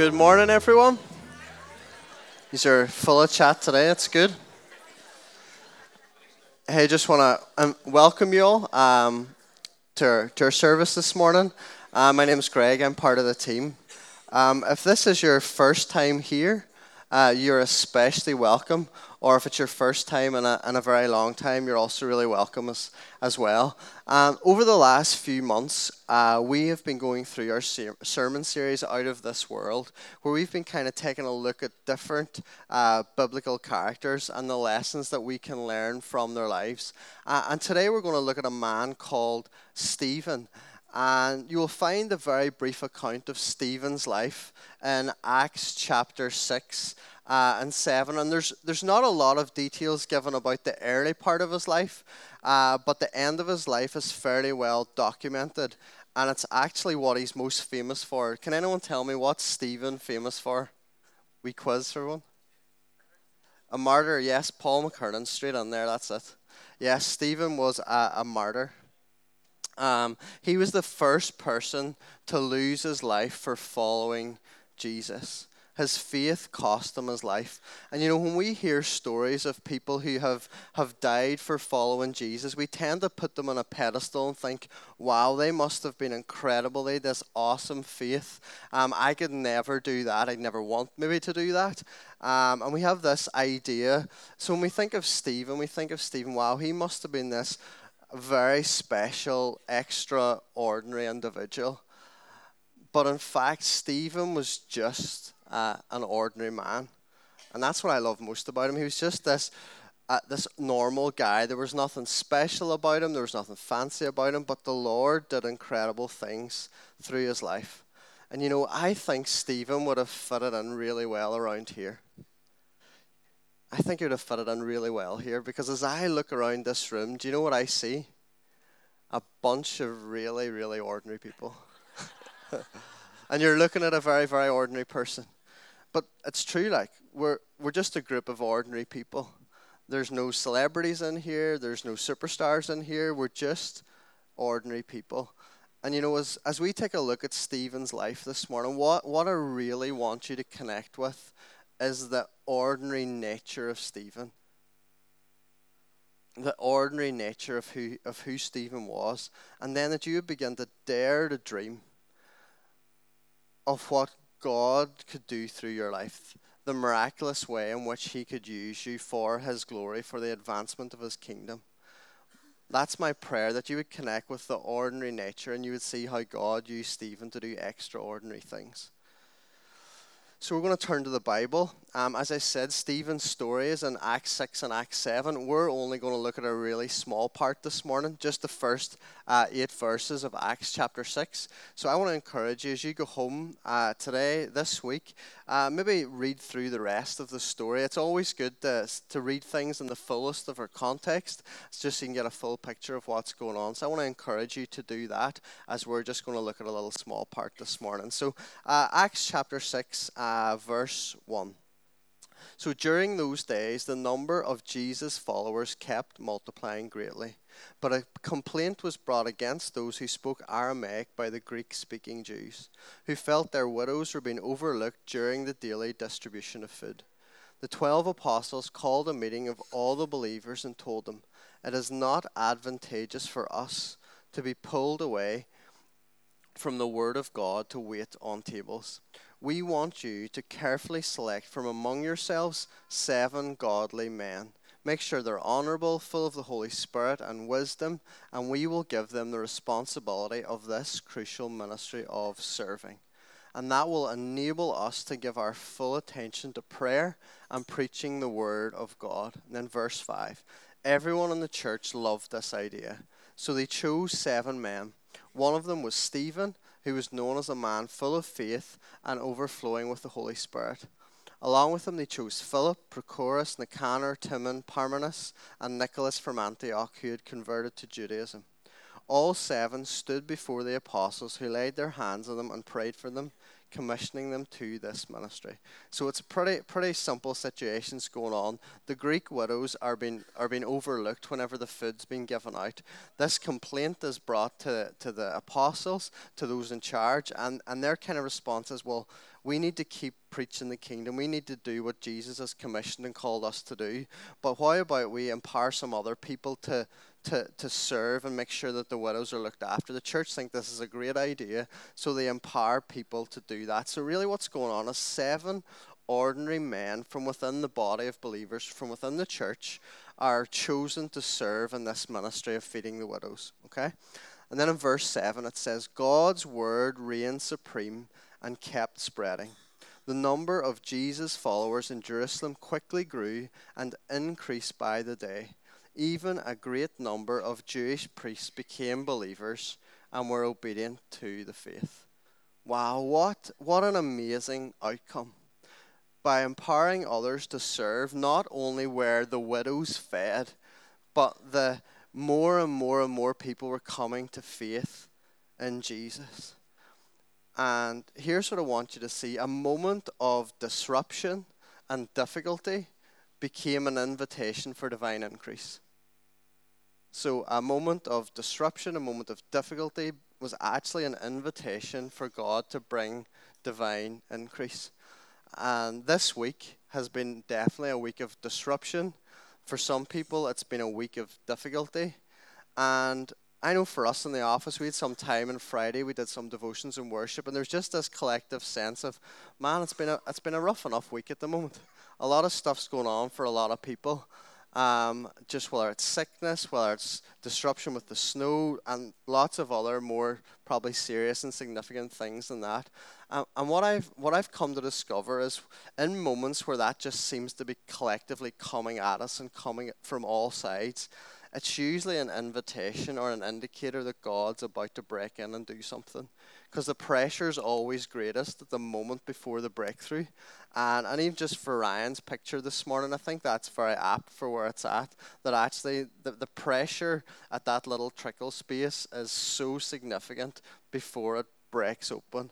Good morning, everyone. These are full of chat today. It's good. Hey, just want to um, welcome you all um, to, our, to our service this morning. Uh, my name is Greg. I'm part of the team. Um, if this is your first time here, uh, you're especially welcome. Or if it's your first time in a, in a very long time, you're also really welcome as, as well. Over the last few months, uh, we have been going through our ser- sermon series, Out of This World, where we've been kind of taking a look at different uh, biblical characters and the lessons that we can learn from their lives. Uh, and today we're going to look at a man called Stephen. And you will find a very brief account of Stephen's life in Acts chapter 6 uh, and 7. And there's, there's not a lot of details given about the early part of his life, uh, but the end of his life is fairly well documented. And it's actually what he's most famous for. Can anyone tell me what's Stephen famous for? We quiz for one. A martyr, yes, Paul McKernan, straight on there, that's it. Yes, Stephen was a, a martyr. Um, he was the first person to lose his life for following Jesus. His faith cost him his life. And you know, when we hear stories of people who have, have died for following Jesus, we tend to put them on a pedestal and think, wow, they must have been incredible. They had this awesome faith. Um, I could never do that. I'd never want maybe to do that. Um, and we have this idea. So when we think of Stephen, we think of Stephen, wow, he must have been this very special, extraordinary individual. But in fact, Stephen was just uh, an ordinary man. And that's what I love most about him. He was just this, uh, this normal guy. There was nothing special about him, there was nothing fancy about him, but the Lord did incredible things through his life. And you know, I think Stephen would have fitted in really well around here. I think he would have fitted in really well here because as I look around this room, do you know what I see? A bunch of really, really ordinary people. and you're looking at a very, very ordinary person. But it's true, like, we're, we're just a group of ordinary people. There's no celebrities in here, there's no superstars in here. We're just ordinary people. And you know, as, as we take a look at Stephen's life this morning, what, what I really want you to connect with is the ordinary nature of Stephen. The ordinary nature of who, of who Stephen was. And then that you begin to dare to dream of what God could do through your life. The miraculous way in which He could use you for His glory, for the advancement of His kingdom. That's my prayer that you would connect with the ordinary nature and you would see how God used Stephen to do extraordinary things. So we're going to turn to the Bible. Um, as I said, Stephen's story is in Acts 6 and Acts 7. We're only going to look at a really small part this morning, just the first uh, eight verses of Acts chapter 6. So I want to encourage you as you go home uh, today, this week, uh, maybe read through the rest of the story. It's always good to, to read things in the fullest of our context, it's just so you can get a full picture of what's going on. So I want to encourage you to do that as we're just going to look at a little small part this morning. So uh, Acts chapter 6 uh, verse 1. So during those days, the number of Jesus' followers kept multiplying greatly. But a complaint was brought against those who spoke Aramaic by the Greek speaking Jews, who felt their widows were being overlooked during the daily distribution of food. The twelve apostles called a meeting of all the believers and told them, It is not advantageous for us to be pulled away from the word of God to wait on tables we want you to carefully select from among yourselves seven godly men. Make sure they're honorable, full of the Holy Spirit and wisdom, and we will give them the responsibility of this crucial ministry of serving. And that will enable us to give our full attention to prayer and preaching the Word of God. And then, verse 5 everyone in the church loved this idea. So they chose seven men. One of them was Stephen who was known as a man full of faith and overflowing with the Holy Spirit. Along with him, they chose Philip, Prochorus, Nicanor, Timon, Parmenas, and Nicholas from Antioch, who had converted to Judaism. All seven stood before the apostles, who laid their hands on them and prayed for them commissioning them to this ministry. So it's a pretty pretty simple situations going on. The Greek widows are being are being overlooked whenever the food's being given out. This complaint is brought to, to the apostles, to those in charge, and, and their kind of response is, well, we need to keep preaching the kingdom. We need to do what Jesus has commissioned and called us to do. But why about we empower some other people to, to, to serve and make sure that the widows are looked after? The church think this is a great idea, so they empower people to do that. So really what's going on is seven ordinary men from within the body of believers, from within the church, are chosen to serve in this ministry of feeding the widows. Okay? And then in verse 7, it says, God's word reigned supreme and kept spreading. The number of Jesus' followers in Jerusalem quickly grew and increased by the day. Even a great number of Jewish priests became believers and were obedient to the faith. Wow, what, what an amazing outcome! By empowering others to serve, not only were the widows fed, but the more and more and more people were coming to faith in Jesus. And here's what I want you to see a moment of disruption and difficulty became an invitation for divine increase. So, a moment of disruption, a moment of difficulty was actually an invitation for God to bring divine increase. And this week has been definitely a week of disruption for some people, it's been a week of difficulty. And I know for us in the office, we had some time on Friday, we did some devotions and worship, and there's just this collective sense of, man, it's been a, it's been a rough enough week at the moment. A lot of stuff's going on for a lot of people. Um, just whether it's sickness, whether it's disruption with the snow, and lots of other more probably serious and significant things than that. Um, and what I've what I've come to discover is in moments where that just seems to be collectively coming at us and coming from all sides, it's usually an invitation or an indicator that God's about to break in and do something. Because the pressure is always greatest at the moment before the breakthrough. And, and even just for Ryan's picture this morning, I think that's very apt for where it's at. That actually the, the pressure at that little trickle space is so significant before it breaks open.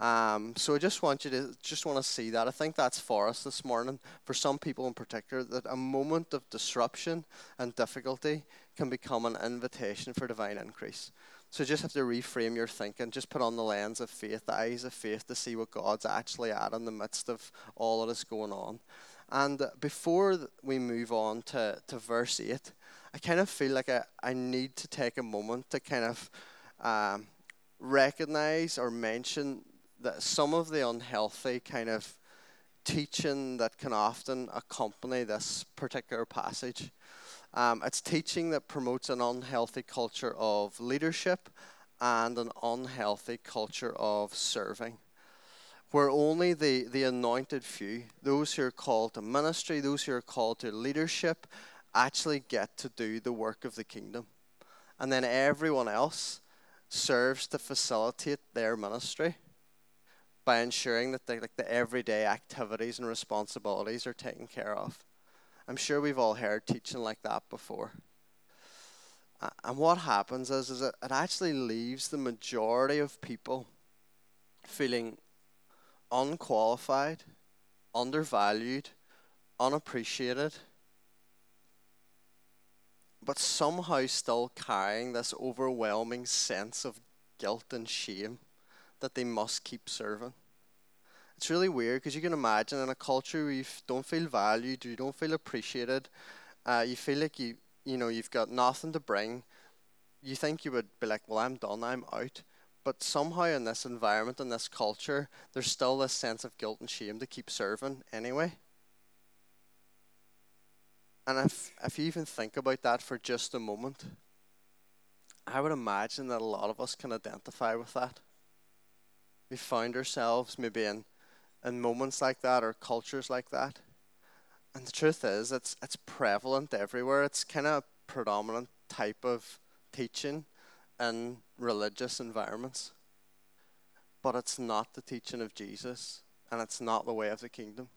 Um, so I just want you to just want to see that. I think that's for us this morning, for some people in particular, that a moment of disruption and difficulty can become an invitation for divine increase. So just have to reframe your thinking. Just put on the lens of faith, the eyes of faith, to see what God's actually at in the midst of all that is going on. And before we move on to, to verse 8, I kind of feel like I, I need to take a moment to kind of um, recognize or mention that some of the unhealthy kind of teaching that can often accompany this particular passage. Um, it's teaching that promotes an unhealthy culture of leadership and an unhealthy culture of serving, where only the, the anointed few, those who are called to ministry, those who are called to leadership, actually get to do the work of the kingdom. And then everyone else serves to facilitate their ministry by ensuring that the, like the everyday activities and responsibilities are taken care of. I'm sure we've all heard teaching like that before. And what happens is, is it, it actually leaves the majority of people feeling unqualified, undervalued, unappreciated, but somehow still carrying this overwhelming sense of guilt and shame that they must keep serving. It's really weird because you can imagine in a culture where you don't feel valued, you don't feel appreciated, uh, you feel like you you know you've got nothing to bring. You think you would be like, well, I'm done, I'm out. But somehow in this environment, in this culture, there's still this sense of guilt and shame to keep serving anyway. And if if you even think about that for just a moment, I would imagine that a lot of us can identify with that we found ourselves maybe in, in moments like that or cultures like that. And the truth is, it's, it's prevalent everywhere. It's kind of a predominant type of teaching in religious environments. But it's not the teaching of Jesus, and it's not the way of the kingdom.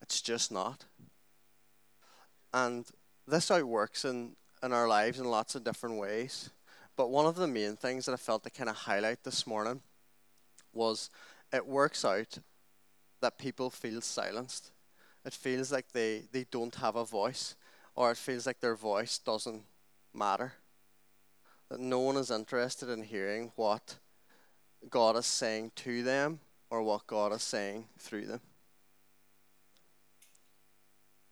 It's just not. And this outworks in, in our lives in lots of different ways. But one of the main things that I felt to kind of highlight this morning was it works out that people feel silenced. It feels like they, they don't have a voice, or it feels like their voice doesn't matter. That no one is interested in hearing what God is saying to them or what God is saying through them.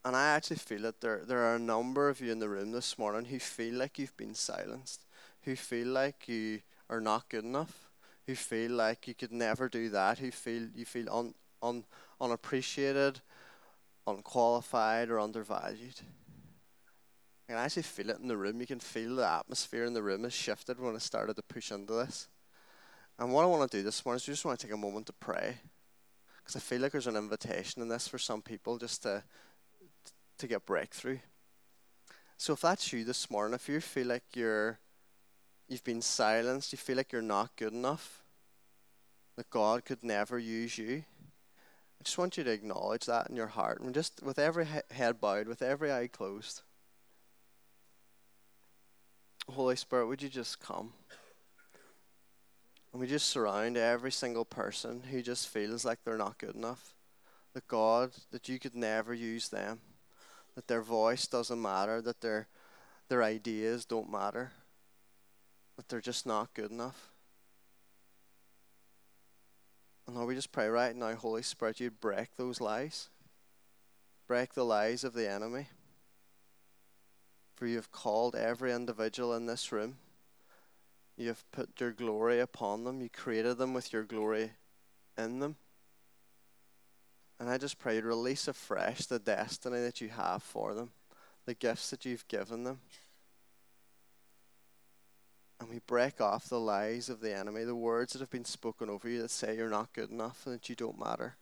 And I actually feel that there, there are a number of you in the room this morning who feel like you've been silenced, who feel like you are not good enough, who feel like you could never do that, who feel you feel un, un, unappreciated, unqualified, or undervalued. I can actually feel it in the room. You can feel the atmosphere in the room has shifted when I started to push into this. And what I want to do this morning is just want to take a moment to pray. Because I feel like there's an invitation in this for some people just to to get breakthrough. So if that's you this morning, if you feel like you're you've been silenced, you feel like you're not good enough, that God could never use you, I just want you to acknowledge that in your heart and just with every head bowed, with every eye closed. Holy Spirit, would you just come? And we just surround every single person who just feels like they're not good enough. That God, that you could never use them that their voice doesn't matter, that their their ideas don't matter, that they're just not good enough. And Lord, we just pray right now, Holy Spirit, you'd break those lies. Break the lies of the enemy. For you have called every individual in this room. You have put your glory upon them. You created them with your glory in them. And I just pray to release afresh the destiny that you have for them, the gifts that you've given them. And we break off the lies of the enemy, the words that have been spoken over you that say you're not good enough and that you don't matter.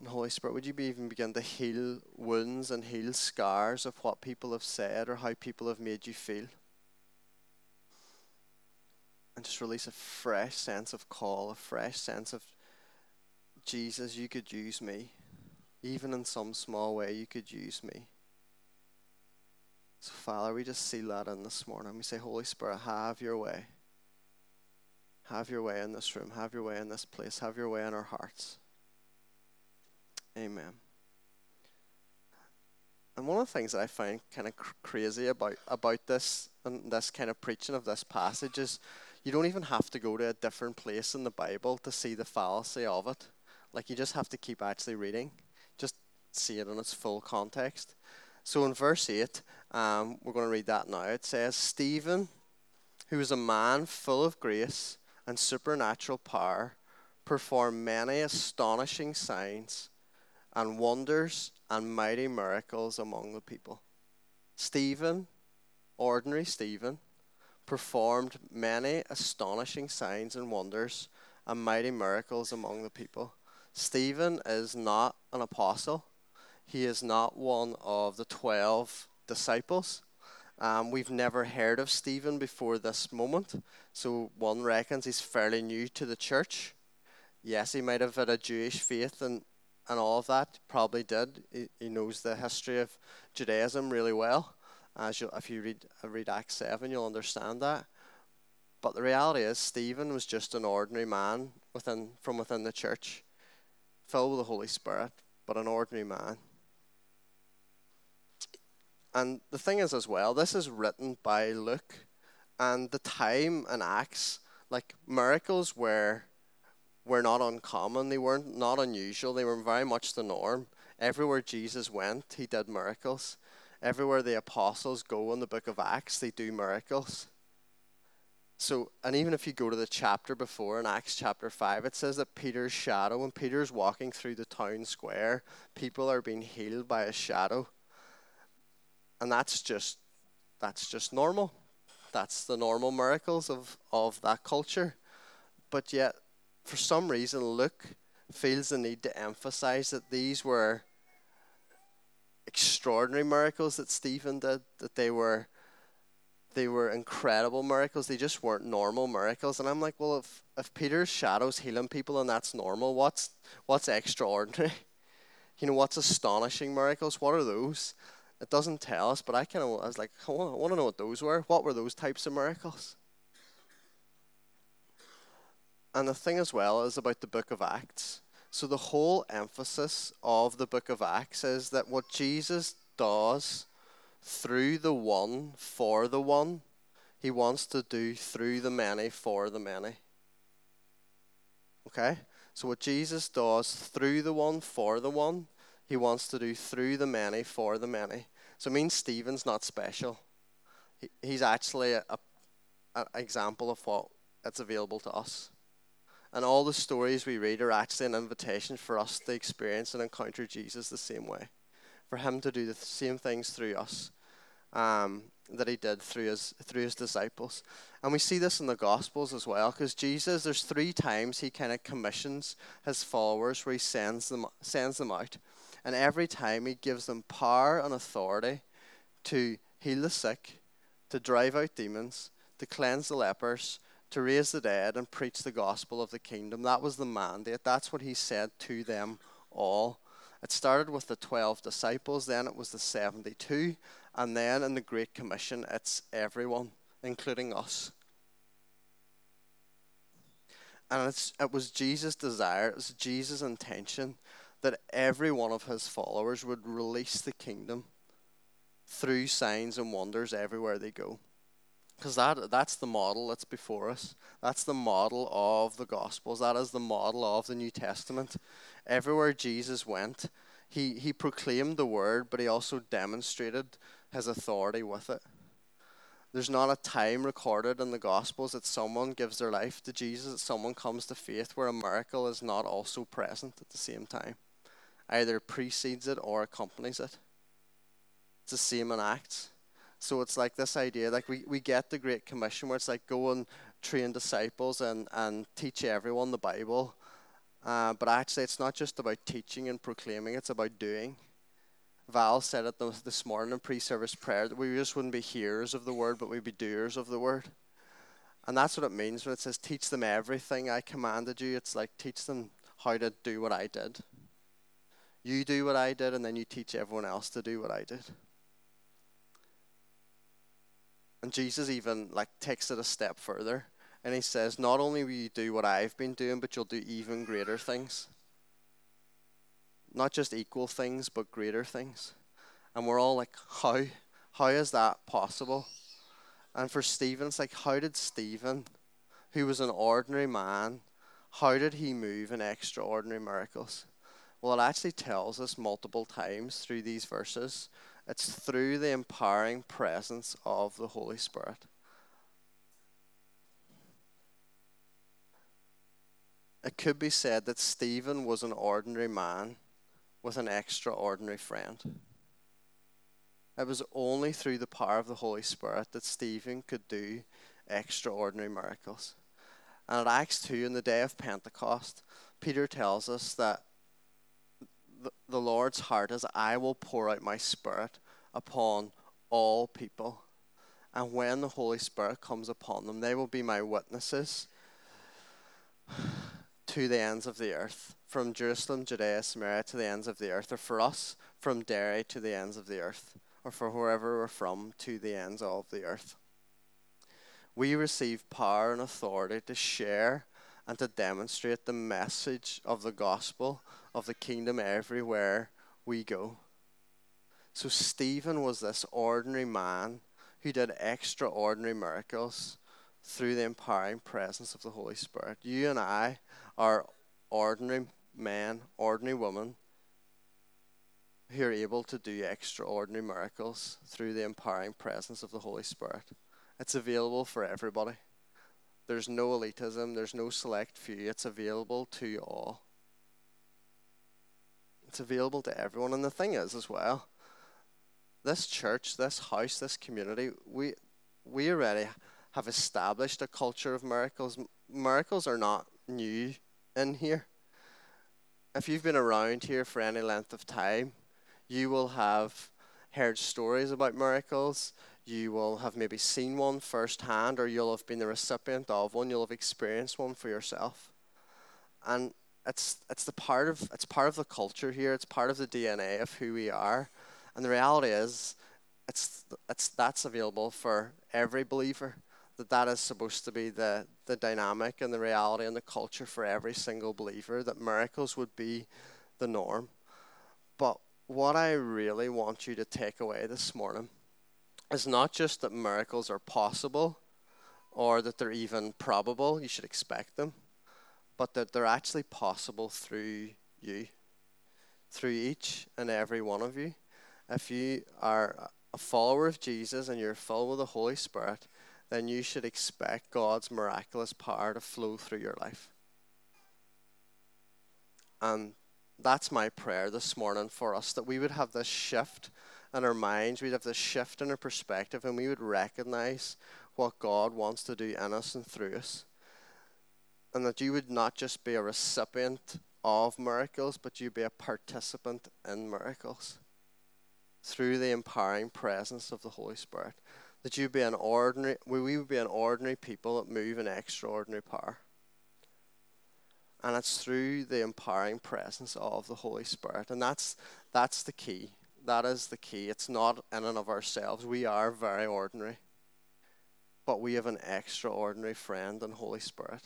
And Holy Spirit, would you be even begin to heal wounds and heal scars of what people have said or how people have made you feel? And just release a fresh sense of call, a fresh sense of Jesus, you could use me. Even in some small way, you could use me. So, Father, we just seal that in this morning. We say, Holy Spirit, have your way. Have your way in this room. Have your way in this place. Have your way in our hearts. Amen. And one of the things that I find kind of cr- crazy about, about this and this kind of preaching of this passage is you don't even have to go to a different place in the Bible to see the fallacy of it. Like you just have to keep actually reading, just see it in its full context. So in verse 8, um, we're going to read that now. It says, Stephen, who was a man full of grace and supernatural power, performed many astonishing signs and wonders and mighty miracles among the people. Stephen, ordinary Stephen, performed many astonishing signs and wonders and mighty miracles among the people. Stephen is not an apostle. He is not one of the 12 disciples. Um, we've never heard of Stephen before this moment, so one reckons he's fairly new to the church. Yes, he might have had a Jewish faith and, and all of that, probably did. He, he knows the history of Judaism really well. As you, if you read, read Acts 7, you'll understand that. But the reality is, Stephen was just an ordinary man within, from within the church filled with the Holy Spirit, but an ordinary man. And the thing is, as well, this is written by Luke, and the time and Acts, like miracles, were were not uncommon. They weren't not unusual. They were very much the norm. Everywhere Jesus went, he did miracles. Everywhere the apostles go in the book of Acts, they do miracles. So, and even if you go to the chapter before in Acts chapter 5, it says that Peter's shadow, when Peter's walking through the town square, people are being healed by a shadow. And that's just that's just normal. That's the normal miracles of, of that culture. But yet, for some reason, Luke feels the need to emphasize that these were extraordinary miracles that Stephen did, that they were they were incredible miracles. They just weren't normal miracles. And I'm like, well, if, if Peter's shadow's healing people and that's normal, what's what's extraordinary? You know, what's astonishing miracles? What are those? It doesn't tell us, but I kind of I was like, I want, I want to know what those were. What were those types of miracles? And the thing as well is about the book of Acts. So the whole emphasis of the book of Acts is that what Jesus does through the one for the one, he wants to do through the many for the many. Okay? So, what Jesus does through the one for the one, he wants to do through the many for the many. So, it means Stephen's not special. He, he's actually an example of what it's available to us. And all the stories we read are actually an invitation for us to experience and encounter Jesus the same way, for him to do the same things through us. Um, that he did through his through his disciples. And we see this in the gospels as well because Jesus there's three times he kind of commissions his followers where he sends them sends them out. And every time he gives them power and authority to heal the sick, to drive out demons, to cleanse the lepers, to raise the dead and preach the gospel of the kingdom. That was the mandate. That's what he said to them all. It started with the 12 disciples, then it was the 72, and then in the Great Commission, it's everyone, including us. And it was Jesus' desire, it was Jesus' intention that every one of his followers would release the kingdom through signs and wonders everywhere they go. Because that, that's the model that's before us. That's the model of the Gospels. That is the model of the New Testament. Everywhere Jesus went, he, he proclaimed the word, but he also demonstrated his authority with it. There's not a time recorded in the Gospels that someone gives their life to Jesus, that someone comes to faith where a miracle is not also present at the same time. Either precedes it or accompanies it. It's the same in Acts. So it's like this idea, like we, we get the Great Commission where it's like go and train disciples and, and teach everyone the Bible. Uh, but actually, it's not just about teaching and proclaiming, it's about doing. Val said it this morning in pre service prayer that we just wouldn't be hearers of the word, but we'd be doers of the word. And that's what it means when it says, Teach them everything I commanded you. It's like, teach them how to do what I did. You do what I did, and then you teach everyone else to do what I did. And Jesus even like takes it a step further and he says, Not only will you do what I've been doing, but you'll do even greater things. Not just equal things, but greater things. And we're all like, How? How is that possible? And for Stephen, it's like, How did Stephen, who was an ordinary man, how did he move in extraordinary miracles? Well, it actually tells us multiple times through these verses it's through the empowering presence of the Holy Spirit. It could be said that Stephen was an ordinary man with an extraordinary friend. It was only through the power of the Holy Spirit that Stephen could do extraordinary miracles. And at Acts 2, in the day of Pentecost, Peter tells us that the Lord's heart is I will pour out my Spirit upon all people. And when the Holy Spirit comes upon them, they will be my witnesses to the ends of the earth. From Jerusalem, Judea, Samaria to the ends of the earth, or for us, from Derry to the ends of the earth, or for wherever we're from to the ends of the earth. We receive power and authority to share and to demonstrate the message of the gospel of the kingdom everywhere we go. So, Stephen was this ordinary man who did extraordinary miracles through the empowering presence of the Holy Spirit. You and I are ordinary men, ordinary women who are able to do extraordinary miracles through the empowering presence of the Holy Spirit. It's available for everybody. There's no elitism, there's no select few. It's available to you all. It's available to everyone. And the thing is, as well, this church, this house, this community, we, we already have established a culture of miracles. Miracles are not new in here. If you've been around here for any length of time, you will have heard stories about miracles you will have maybe seen one firsthand, or you'll have been the recipient of one. You'll have experienced one for yourself, and it's it's the part of it's part of the culture here. It's part of the DNA of who we are, and the reality is, it's it's that's available for every believer. That that is supposed to be the the dynamic and the reality and the culture for every single believer. That miracles would be the norm, but what I really want you to take away this morning is not just that miracles are possible or that they're even probable, you should expect them, but that they're actually possible through you, through each and every one of you. If you are a follower of Jesus and you're full with the Holy Spirit, then you should expect God's miraculous power to flow through your life. And that's my prayer this morning for us that we would have this shift in our minds, we'd have this shift in our perspective, and we would recognize what God wants to do in us and through us. And that you would not just be a recipient of miracles, but you be a participant in miracles through the empowering presence of the Holy Spirit. That you be an ordinary, we would be an ordinary people that move in extraordinary power. And it's through the empowering presence of the Holy Spirit. And that's, that's the key. That is the key. It's not in and of ourselves. We are very ordinary. But we have an extraordinary friend and Holy Spirit.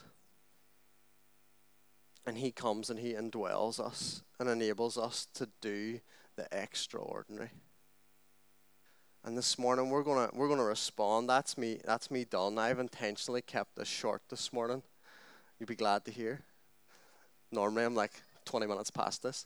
And He comes and He indwells us and enables us to do the extraordinary. And this morning we're gonna we're gonna respond. That's me. That's me done. I've intentionally kept this short this morning. You'd be glad to hear. Normally I'm like 20 minutes past this.